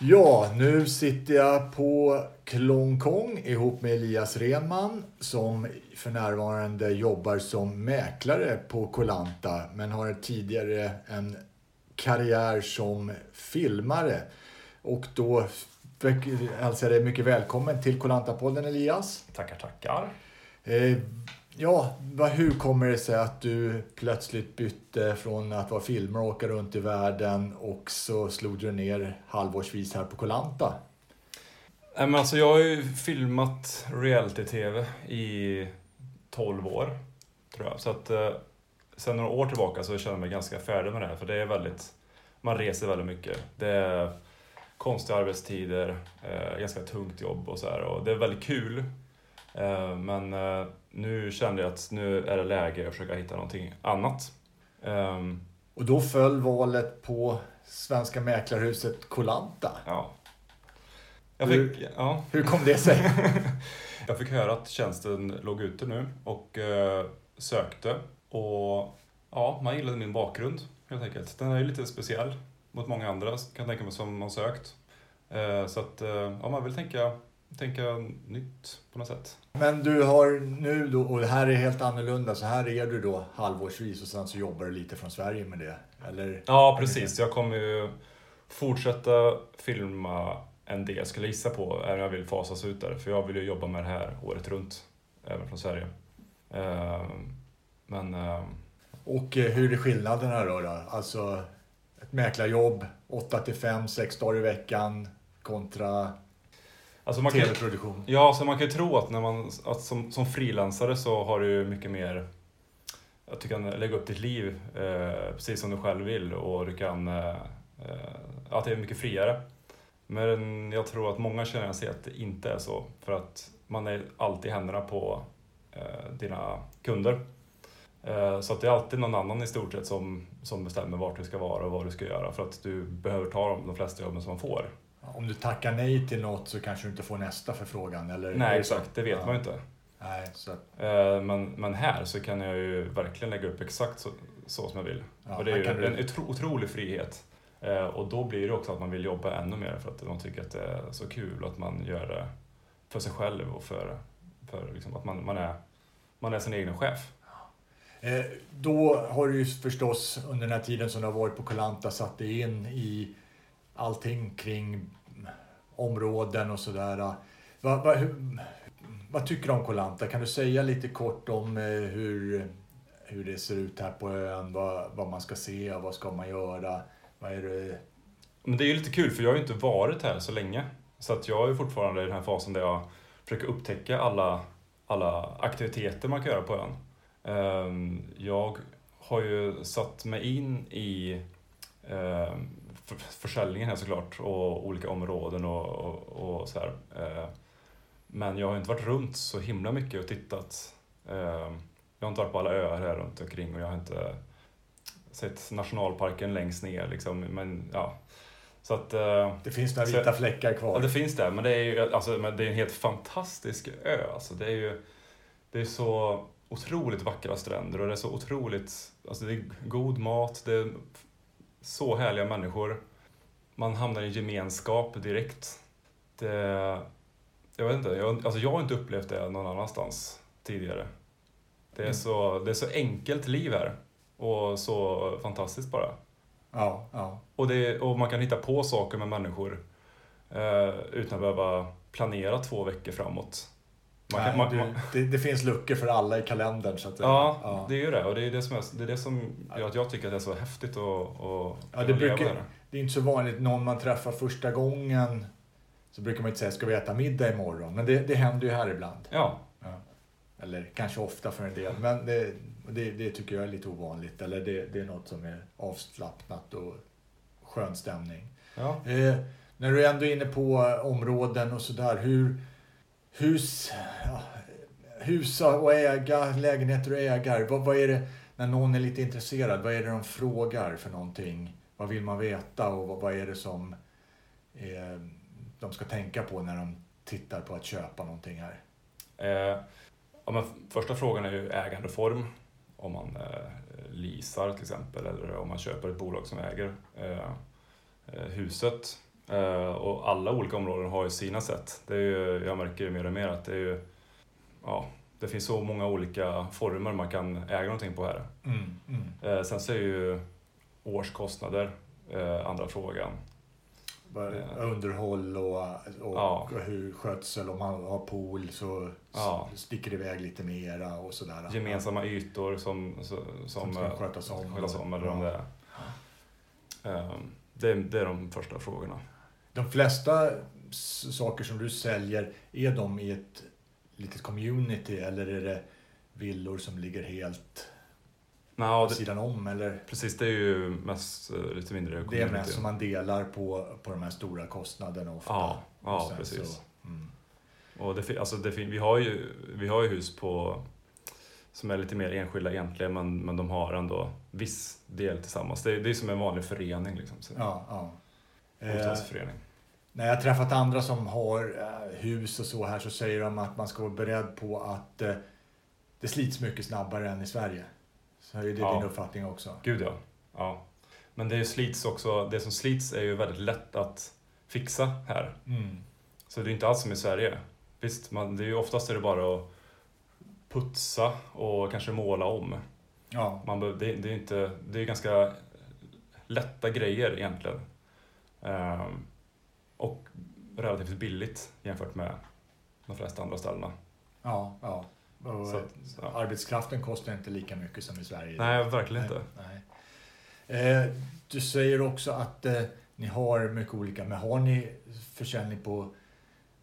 Ja, nu sitter jag på Klong Kong ihop med Elias Renman som för närvarande jobbar som mäklare på Kolanta men har tidigare en karriär som filmare. Och då hälsar jag dig mycket välkommen till Kolanta-podden Elias. Tackar, tackar. Eh, ja, hur kommer det sig att du plötsligt bytte från att vara filmare och åka runt i världen och så slog du ner halvårsvis här på Kolanta? men alltså jag har ju filmat reality-tv i 12 år, tror jag. Så att eh, sen några år tillbaka så känner jag mig ganska färdig med det här, för det är väldigt, man reser väldigt mycket. Det är konstiga arbetstider, eh, ganska tungt jobb och så här, och det är väldigt kul. Eh, men eh, nu kände jag att nu är det läge att försöka hitta någonting annat. Um, och då föll valet på Svenska Mäklarhuset Kolanta. Ja. Fick, hur, ja. hur kom det sig? jag fick höra att tjänsten låg ute nu och uh, sökte. Och ja, man gillade min bakgrund helt enkelt. Den är ju lite speciell mot många andra kan jag tänka mig som har sökt. Uh, så att uh, ja, man vill tänka tänka nytt på något sätt. Men du har nu då, och det här är helt annorlunda, så här är du då halvårsvis och sen så jobbar du lite från Sverige med det? Eller? Ja, precis. Jag kommer ju fortsätta filma en del, skulle jag gissa på, även om jag vill fasas ut där. För jag vill ju jobba med det här året runt, även från Sverige. Ehm, men... Ehm, och eh, hur är skillnaderna då? då? Alltså ett mäklarjobb, 8 till 5, 6 dagar i veckan kontra Alltså man TV-produktion. Kan, ja, så man kan ju tro att, när man, att som, som frilansare så har du mycket mer att du kan lägga upp ditt liv eh, precis som du själv vill och du kan, eh, eh att det är mycket friare. Men jag tror att många känner sig att det inte är så för att man är alltid i händerna på eh, dina kunder. Eh, så att det är alltid någon annan i stort sett som, som bestämmer vart du ska vara och vad du ska göra för att du behöver ta de, de flesta jobben som man får om du tackar nej till något så kanske du inte får nästa förfrågan. Eller nej, exakt. Det vet ja. man ju inte. Nej, så. Eh, men, men här så kan jag ju verkligen lägga upp exakt så, så som jag vill. Ja, och det är ju en du... otrolig frihet. Eh, och då blir det också att man vill jobba ännu mer för att man tycker att det är så kul att man gör det för sig själv och för, för liksom att man, man, är, man är sin egen chef. Eh, då har du ju förstås under den här tiden som du har varit på Kolanta satt dig in i allting kring områden och sådär. Vad, vad, vad tycker du om Kolanta? Kan du säga lite kort om eh, hur, hur det ser ut här på ön? Vad, vad man ska se och vad ska man göra? Vad är det? Men det är ju lite kul för jag har ju inte varit här så länge. Så att jag är fortfarande i den här fasen där jag försöker upptäcka alla, alla aktiviteter man kan göra på ön. Ehm, jag har ju satt mig in i ehm, ehm, försäljningen här såklart och olika områden och, och, och så här. Eh, men jag har inte varit runt så himla mycket och tittat. Eh, jag har inte varit på alla öar här runt omkring och jag har inte sett nationalparken längst ner liksom. Men ja, så att, eh, det finns några vita fläckar kvar. Ja, det finns det. Men det är ju alltså, men det är en helt fantastisk ö. Alltså, det är ju det är så otroligt vackra stränder och det är så otroligt, alltså det är god mat, det är så härliga människor. Man hamnar i gemenskap direkt. Det, jag vet inte, jag, alltså jag har inte upplevt det någon annanstans tidigare. Det är, mm. så, det är så enkelt liv här och så fantastiskt bara. Ja, ja. Och, det, och man kan hitta på saker med människor eh, utan att behöva planera två veckor framåt. Man kan, Nej, man, det, det, finns luckor för alla i kalendern. Så att, ja, ja, det är ju det. Och det är det som, är, det är det som gör att jag tycker att det är så häftigt att, att ja, det, brukar, det. det är inte så vanligt, någon man träffar första gången så brukar man inte säga ska vi äta middag imorgon? Men det, det händer ju här ibland. Ja. ja. Eller kanske ofta för en del. Men det, det, det tycker jag är lite ovanligt. Eller det, det är något som är avslappnat och skön stämning. Ja. Eh, när du är ändå är inne på områden och sådär. Hur, hus, ja, hus och äga, lägenheter och ägar. Vad, vad är det, när någon är lite intresserad, vad är det de frågar för någonting? Vad vill man veta och vad, vad är det som eh, de ska tänka på när de tittar på att köpa någonting här? Eh, ja, men första frågan är ju ägandeform. Om man eh, leasar till exempel eller om man köper ett bolag som äger eh, eh huset. Eh, och alla olika områden har ju sina sätt. Det är ju, jag märker ju mer och mer att det är ju, ja, det finns så många olika former man kan äga någonting på här. Mm, mm. Eh, sen så är ju årskostnader eh, andra frågan. Underhåll och, och Ja. hur skötsel, om man har pool så Ja. sticker det iväg lite mera och sådär. Gemensamma ytor som, som, Som ska skötas om. skötas om eller om Ja. det är. Det, är- det är de första frågorna. De flesta saker som du säljer, är de i ett litet community eller är det villor som ligger helt Nå, det, sidan om? Eller precis, det är ju mest eh, lite mindre det är community. mest som man delar på, på de här stora kostnaderna ofta? Ja, ja Och precis. Så, mm. Och det, alltså det, vi, har ju, vi har ju hus på som är lite mer enskilda egentligen men, men de har ändå viss del tillsammans. Det, är- det är som en vanlig förening. Liksom, så. ja, ja. Eh, Bostadsförening. När jag har träffat andra som har eh, hus och så här så säger de att man ska vara beredd på att eh, det slits mycket snabbare än i Sverige. Så är det Ja. din uppfattning också? Gud ja. ja. Men det slits också, det som slits är ju väldigt lätt att fixa här. Mm. Så det är inte alls som i Sverige. Visst, man, det är ju oftast är det bara att putsa och kanske måla om. Ja, Man, det, det är är ganska lätta grejer egentligen. Ehm, och relativt billigt jämfört med de flesta andra ställena. ja, ja. Så, eh, ja. Arbetskraften kostar inte lika mycket som i Sverige. Nej, verkligen inte. nej. Eh, du säger också att eh, ni har mycket olika, men har ni försäljning på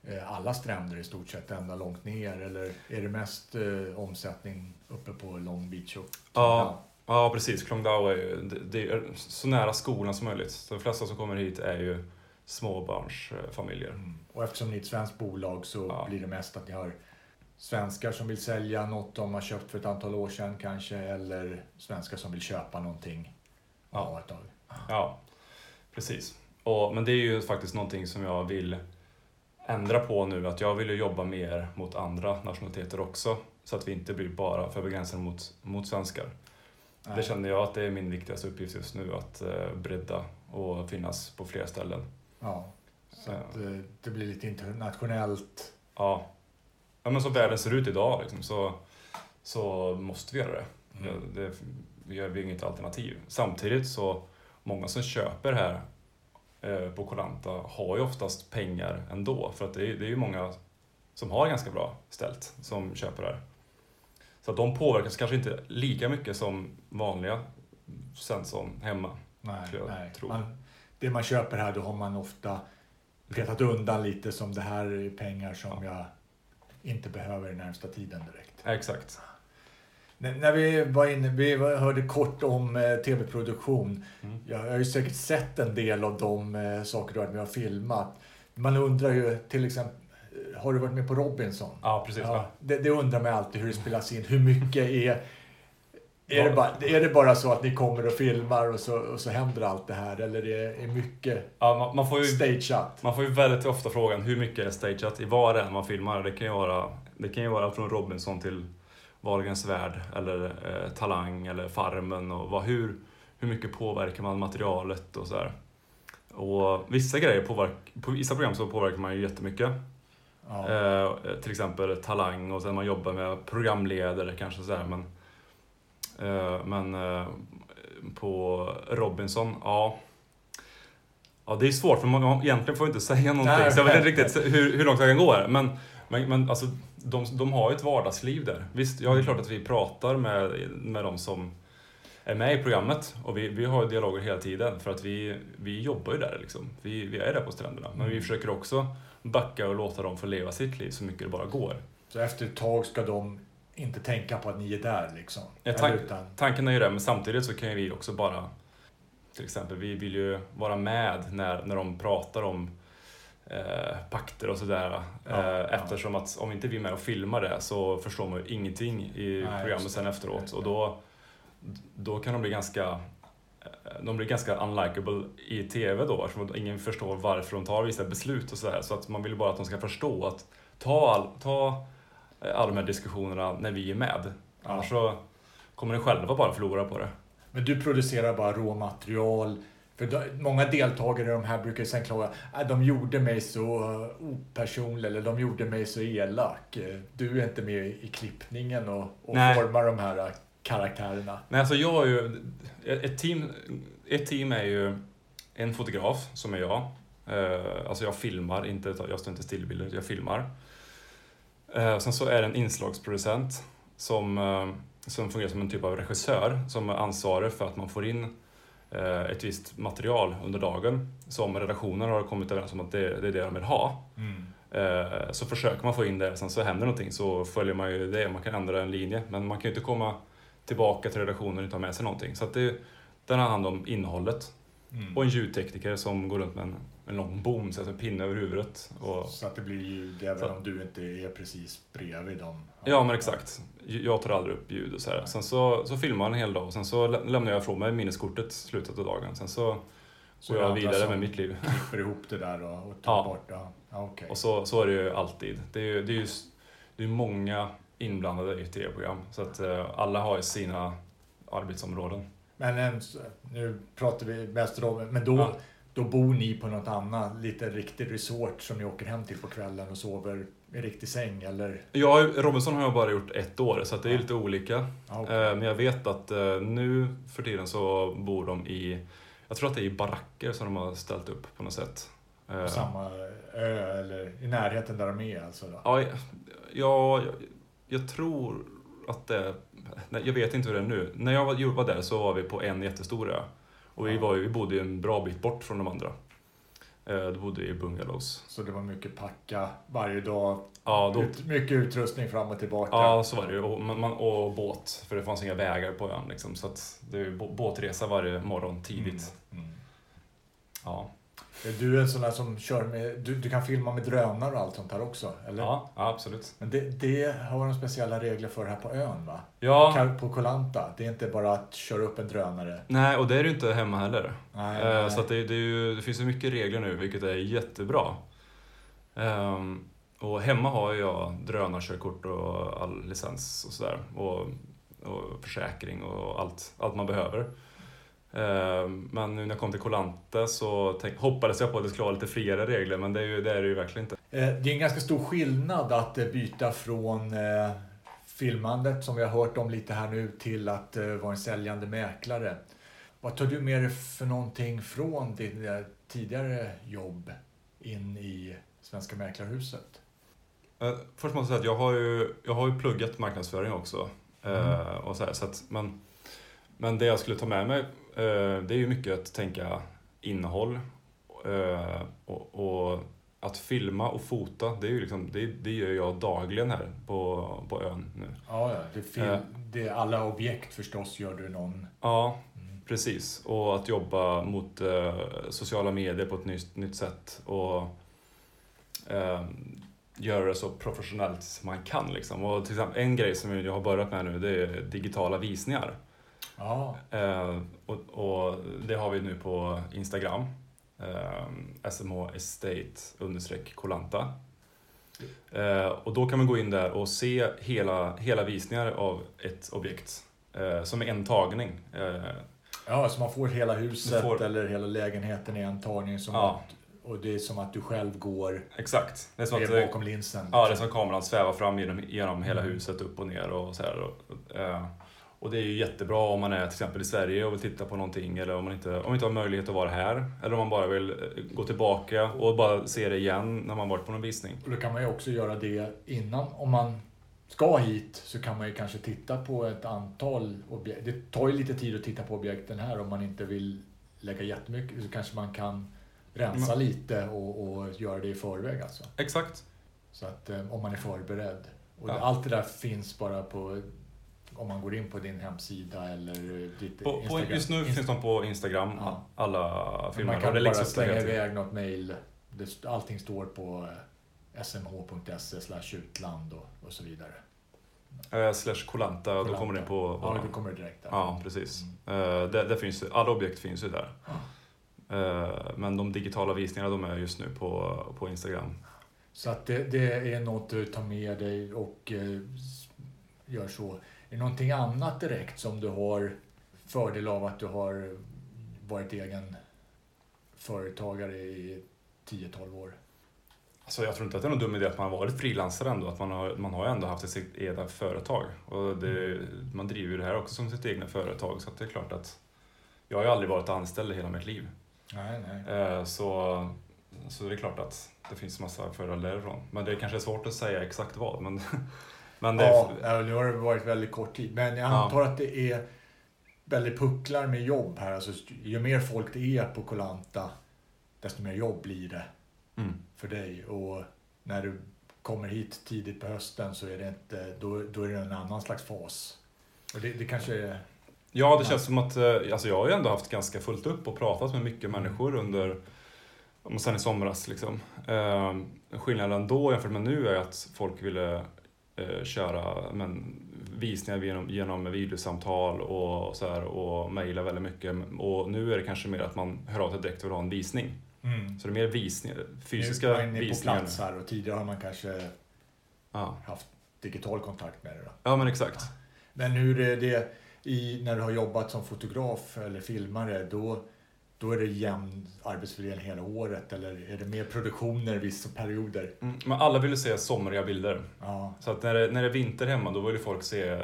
eh, alla stränder i stort sett, ända långt ner? Eller är det mest eh, omsättning uppe på Long Beach? Och, Ja. Ja, precis. Klongdao är ju det, det är så nära skolan som möjligt. Så de flesta som kommer hit är ju småbarnsfamiljer. Mm. Och eftersom ni är ett svenskt bolag så Ja. blir det mest att ni har svenskar som vill sälja något de har köpt för ett antal år sedan kanske, eller svenskar som vill köpa någonting Ja. ett tag. Ja, precis. Och, men det är ju faktiskt någonting som jag vill ändra på nu. Att jag vill ju jobba mer mot andra nationaliteter också. Så att vi inte blir bara för begränsade mot, mot svenskar. Det Nej. känner jag att det är min viktigaste uppgift just nu. Att eh, bredda och finnas på fler ställen. Ja. Så att eh, det blir lite internationellt. Ja, ja men som världen ser ut idag liksom, så, så måste vi göra det. Mm. Det vi har vi inget alternativ. Samtidigt så, många som köper här eh, på Kolanta har ju oftast pengar ändå. För att det är, det är ju många som har ganska bra ställt som köper här. Så att de påverkas kanske inte lika mycket som vanliga Svensson hemma. Nej, nej. Man, det man köper här, då har man ofta petat undan lite som det här är pengar som jag inte behöver i närmsta tiden direkt. Exakt. När vi var inne, vi hörde kort om eh, tv-produktion. Mm. Jag har ju säkert sett en del av de eh, saker du har och filmat. Man undrar ju till exempel, eh, har du varit med på Robinson? Ja, precis. Ja, det, det undrar man alltid hur det spelas in. Hur mycket är... Är det, bara, är det bara så att ni kommer och filmar och så, och så händer allt det här? Eller är är mycket Ja, man, man får ju stageat? Man får ju väldigt ofta frågan hur mycket är stageat i vad det är man filmar. Det kan ju vara, det kan ju vara från Robinson till Wahlgrens värld eller eh, Talang eller Farmen och vad, hur, hur mycket påverkar man materialet och så här. Och vissa grejer påverkar, på vissa program så påverkar man ju jättemycket. Ja. Eh, till exempel Talang och sen man jobbar med programledare kanske så här, men men eh, på Robinson, ja. Ja, det är svårt för man, egentligen får jag inte säga någonting Nej. så jag vet inte riktigt hur, hur långt jag kan gå här. Men, men, men alltså, de, de har ju ett vardagsliv där. Visst, ja det är klart att vi pratar med, med de som är med i programmet och vi, vi har dialoger hela tiden för att vi, vi jobbar ju där liksom. Vi, vi är där på stränderna. Men vi Mm. försöker också backa och låta dem få leva sitt liv så mycket det bara går. Så efter ett tag ska de inte tänka på att ni är där liksom? Ja, tack. utan, Tanken är ju det, men samtidigt så kan ju vi också bara till exempel, vi vill ju vara med när, när de pratar om eh, pakter och sådär. Ja, eh, ja. eftersom att om inte vi är med och filmar det så förstår man ju ingenting i Nej, programmet sen efteråt. Och då, då kan de bli ganska eh, de blir ganska unlikable i TV då eftersom ingen förstår varför de tar vissa beslut och sådär. Så att man vill bara att de ska förstå att ta, all, ta eh, alla de här diskussionerna när vi är med. Annars så kommer ni själva bara förlora på det. men du producerar bara råmaterial. För då, många deltagare i de här brukar sen klaga att de gjorde mig så eh, opersonlig eller de gjorde mig så elak. Eh, Du är inte med i klippningen och, och Nej. formar de här eh, karaktärerna. Nej, alltså jag är ju... Ett team, ett team är ju en fotograf, som är jag. Eh, Alltså jag filmar, inte, jag står inte still i bilder, jag filmar. Eh, Sen så är det en inslagsproducent som, eh, som fungerar som en typ av regissör som är ansvarig för att man får in eh, ett visst material under dagen som redaktionen har kommit överens om att det, det är det de vill ha. Eh, Så försöker man få in det, sen så händer någonting så följer man ju det, man kan ändra en linje. Men man kan ju inte komma tillbaka till redaktionen och inte ha med sig någonting. Så att det, den har hand om innehållet. Mm. Och en ljudtekniker som går runt med en, en lång bom, så en pinne över huvudet. Och, Så att det blir ljud även Så- om du inte är precis bredvid dem. ja men exakt. Jag tar aldrig upp ljud och så här. Sen så, så filmar man en hel dag och sen så lä- lämnar jag ifrån mig minneskortet i slutet av dagen. Sen så Så går det är jag vidare med mitt liv. klipper ihop det där och, och tar Ja. bort. Ja, ja, okej. Och så, så är det ju alltid. Det är ju det är ju, det är många inblandade i ett tv-program. Så att eh, alla har ju sina arbetsområden. Men en, nu pratar vi mest om, men då, Ja. då bor ni på något annat, lite riktig resort som ni åker hem till på kvällen och sover i riktig säng eller? Jag, Robinson har jag bara gjort ett år, så det är Ja. lite olika. Ja, okej. Eh, Men jag vet att eh, nu för tiden så bor de i, jag tror att det är i baracker som de har ställt upp på något sätt. På Eh, samma ö eller i närheten där de är alltså? Då. Ja, jag, jag, jag tror att det, nej, jag vet inte hur det är nu. När jag var, var där så var vi på en jättestor ö. Och vi, var, vi bodde en bra bit bort från de andra. Eh, Då bodde vi i bungalows. Så det var mycket packa varje dag, Ja, då, ut, mycket utrustning fram och tillbaka. ja så var det. Och, man, och båt, för det fanns inga vägar på ön. Liksom, så att det är båtresa varje morgon tidigt. Mm. Mm. Ja. Är du en sån där som kör med, du, du kan filma med drönare och allt sånt här också? Eller? Ja, ja, absolut. Men det, det har de speciella regler för här på ön va? Ja, På Kolanta. Det är inte bara att köra upp en drönare. nej, och det är det inte hemma heller. Nej, Eh, nej. Så det, det, ju, det finns ju mycket regler nu, vilket är jättebra. Ehm, och hemma har jag drönarkörkort och all licens och sådär. Och, och försäkring och allt, allt man behöver. Ehm, men nu när jag kom till Kolante så hoppades jag på att det skulle vara lite friare regler, men det är, ju, det är det ju verkligen inte. Eh, Det är en ganska stor skillnad att eh, byta från eh, filmandet som vi har hört om lite här nu till att vara en säljande mäklare. Vad tar du med dig för någonting från ditt tidigare jobb in i Svenska Mäklarhuset? Först måste jag säga att jag har ju, jag har ju pluggat marknadsföring också. Mm. och så här, så att, men, men det jag skulle ta med mig, det är ju mycket att tänka innehåll. Eh, och, och att filma och fota, det, är ju liksom, det, det gör jag dagligen här på, på ön nu. Ja. Det är fil- Eh. det alla objekt förstås gör du någon... Ja, Mm. precis. Och att jobba mot eh, sociala medier på ett nytt, nytt sätt. Och eh, göra det så professionellt som man kan. Liksom. Och till exempel, en grej som jag har börjat med nu, det är digitala visningar. Ja, Eh, och, och det har vi nu på Instagram. Eh, SMH Estate understreck Kolanta. Eh, och då kan man gå in där och se hela, hela visningar av ett objekt. Eh, som är en tagning. Eh, ja så man får hela huset får- eller hela lägenheten i en tagning. Som Ja. att, och det är som att du själv går exakt. Det är som att bakom linsen. ja, det är som att kameran svävar fram genom, genom hela huset, upp och ner och så här. Och, eh, och det är ju jättebra om man är till exempel i Sverige och vill titta på någonting eller om man inte, om man inte har möjlighet att vara här. Eller om man bara vill eh, gå tillbaka och bara se det igen när man varit på någon visning. Och då kan man ju också göra det innan. Om man ska hit så kan man ju kanske titta på ett antal objekt. Det tar ju lite tid att titta på objekten här om man inte vill lägga jättemycket. Så kanske man kan rensa Mm. lite och, och göra det i förväg alltså. Exakt. Så att eh, om man är förberedd. Och Ja. allt det där finns bara på om man går in på din hemsida eller ditt På, på, Instagram. just nu finns de på Instagram, Ja. alla filmer. Man kan bara där slänga iväg något mail. Allting står på eh, smh.se slash utland och, och så vidare. Eh, slash Kolanta, då kommer det på... Ja, då kommer det direkt där. Ja, precis. Mm. Eh, det, det finns, alla objekt finns ju där. Eh, men de digitala visningarna de är just nu på, på Instagram. Så att det, det är något du tar med dig och eh, gör så. Är det någonting annat direkt som du har fördel av att du har varit egen företagare i 10-12 år. Alltså jag tror inte att det är någon dum idé att man har varit frilansare ändå. Att man har, man har ändå haft sitt egna företag. Och det, man driver ju det här också som sitt egna företag. Så det är klart att jag har ju aldrig varit anställd i hela mitt liv. Nej, nej. Eh, Så, så det är klart att det finns massa fördelar därifrån. Men det kanske är svårt att säga exakt vad. Men, men det, Ja, ja, nu har det varit väldigt kort tid. Men jag Ja. antar att det är väldigt pucklar med jobb här. Alltså, ju mer folk det är på Kolanta, desto mer jobb blir det mm. för dig. Och när du kommer hit tidigt på hösten så är det inte, då, då är det en annan slags fas. Och det, det kanske är... Ja, det känns som att eh, alltså jag har ju ändå haft ganska fullt upp och pratat med mycket människor under sen i somras. Liksom. Eh, skillnaden då jämfört med nu är att folk ville eh, köra men, visningar genom, genom videosamtal och, så här, och mejla väldigt mycket. Och nu är det kanske mer att man hör av sig direkt och vill ha en visning. Mm. Så det är mer visningar, Nu fysiska är man på visningar. plats här och tidigare har man kanske Ja. haft digital kontakt med det. Då. ja, men exakt. Men hur är det i, när du har jobbat som fotograf eller filmare? Då, då är det jämn arbetsfördelning hela året eller är det mer produktioner vissa perioder? Mm, men alla ville se somriga bilder. Ja, Så att när det, när det är vinter hemma då vill ju folk se eh,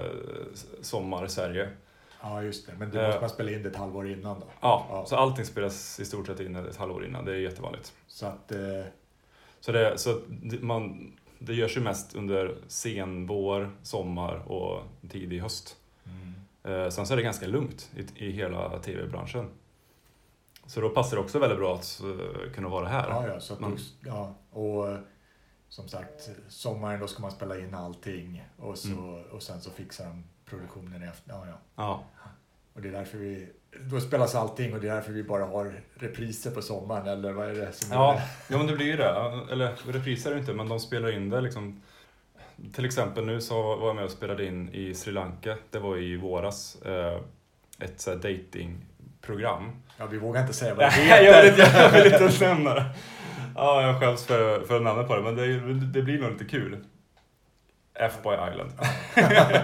sommar i Sverige. ja just det. Men då måste man spela in det ett halvår innan då. Ja, Ja. så allting spelas i stort sett in ett halvår innan. Det är jättevanligt. Så att, eh, Så det, så att man, det görs ju mest under sen vår, sommar och tidig höst. mm. Eh, sen så är det ganska lugnt i, i hela tv-branschen. Så då passar det också väldigt bra att eh, kunna vara här. ja, ja, så att Man- då, ja, och eh, som sagt, sommaren då ska man spela in allting och, så, Mm. och sen så fixar de produktionen efter. Ja, ja. Ja, Och det är därför vi, då spelas allting och det är därför vi bara har repriser på sommaren eller vad är det som är ja, det? ja men det blir ju det. Eller repriser är det inte, men de spelar in det liksom. Till exempel nu så var jag med och spelade in i Sri Lanka. Det var i våras. Eh, ett så här datingprogram. Ja, vi vågar inte säga vad det Nej, jag vill heter. inte, jag vill inte nämna det. Ja, jag skäms för, för namnet på det, men det, det blir nog lite kul. F-Boy Island.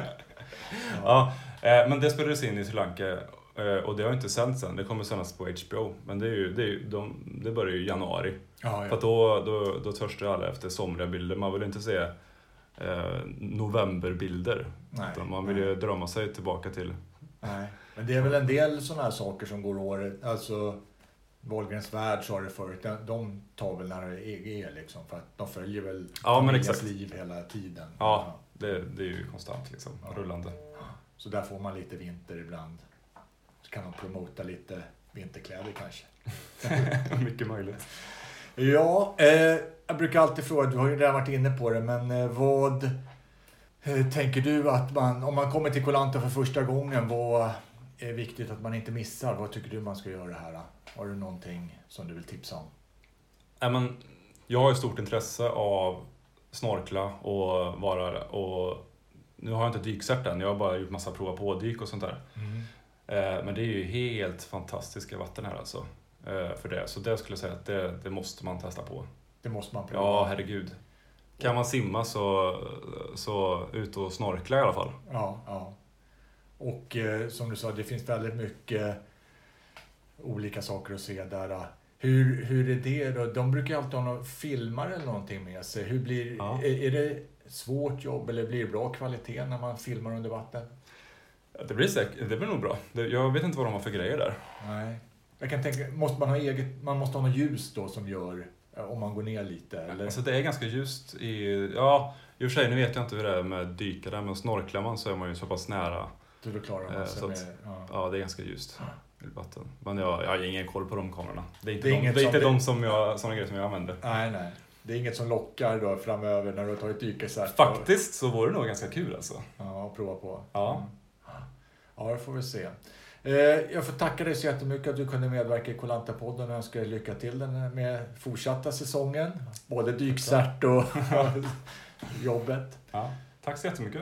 ja, eh, men det spelades in i Sri Lanka eh, och det har inte sänts än. Det kommer sändas på HBO. Men det, är ju, det, är ju, de, det börjar ju i januari. Ja, För ja. att då, då, då törstar alla efter somriga bilder. Man vill inte se eh, novemberbilder. Man vill nej, ju drömma sig tillbaka till... nej. Men det är väl en del sådana här saker som går året, alltså Wahlgrens värld sa det förut, de- tar väl när det är liksom för att de följer väl Ja, men exakt. liv hela tiden. Ja. Det, det är ju konstant liksom, Ja. rullande. Så där får man lite vinter ibland. Så kan de promota lite vinterkläder kanske. Mycket möjligt. Ja, eh, jag brukar alltid fråga, du har ju redan varit inne på det, men eh, vad eh, tänker du att man, om man kommer till Kolanta för första gången, vad är viktigt att man inte missar? Vad tycker du man ska göra här? Har du någonting som du vill tipsa om? Nej, men jag har ju stort intresse av snorkla och vara och nu har jag inte dykcert än, jag har bara gjort massa prova på dyk och sånt där. Eh, Men det är ju helt fantastiska vatten här alltså. eh, För det. Så det skulle jag säga att det, det måste man testa på. Det måste man prova. Ja, herregud. Kan man simma så, så ut och snorkla i alla fall. Ja, ja. Och eh, som du sa, det finns väldigt mycket olika saker att se där. Hur, hur är det då? De brukar ju alltid ha någon filmare eller någonting med sig. Hur blir, Ja. är, är det svårt jobb eller blir det bra kvalitet när man filmar under vatten? Det blir, säkert, det blir nog bra. Jag vet inte vad de har för grejer där. Nej. Jag kan tänka, måste man ha eget, man måste ha något ljus då som gör eh, om man går ner lite? Eller? Alltså det är ganska ljust i... Ja, i och för sig, nu vet jag inte hur det är med dykare, men snorklar man så är man ju så pass nära. Så då klarar man Eh, så med... att- Ja. Ja, det är ganska ljust vatten. Men jag, jag har ingen koll på de kamerorna. Det är inte, Det är de, det är inte som- de som jag, såna grejer som jag använder. Nej, nej. Det är inget som lockar då framöver när du har tagit dykcert? Faktiskt så vore det nog ganska kul alltså. Ja, prova på. Ja. Ja, det får vi se. Eh, Jag får tacka dig så jättemycket att du kunde medverka i Kolanta-podden och önskar dig lycka till den med fortsatta säsongen. Både dykcert och jobbet. ja. Tack så jättemycket.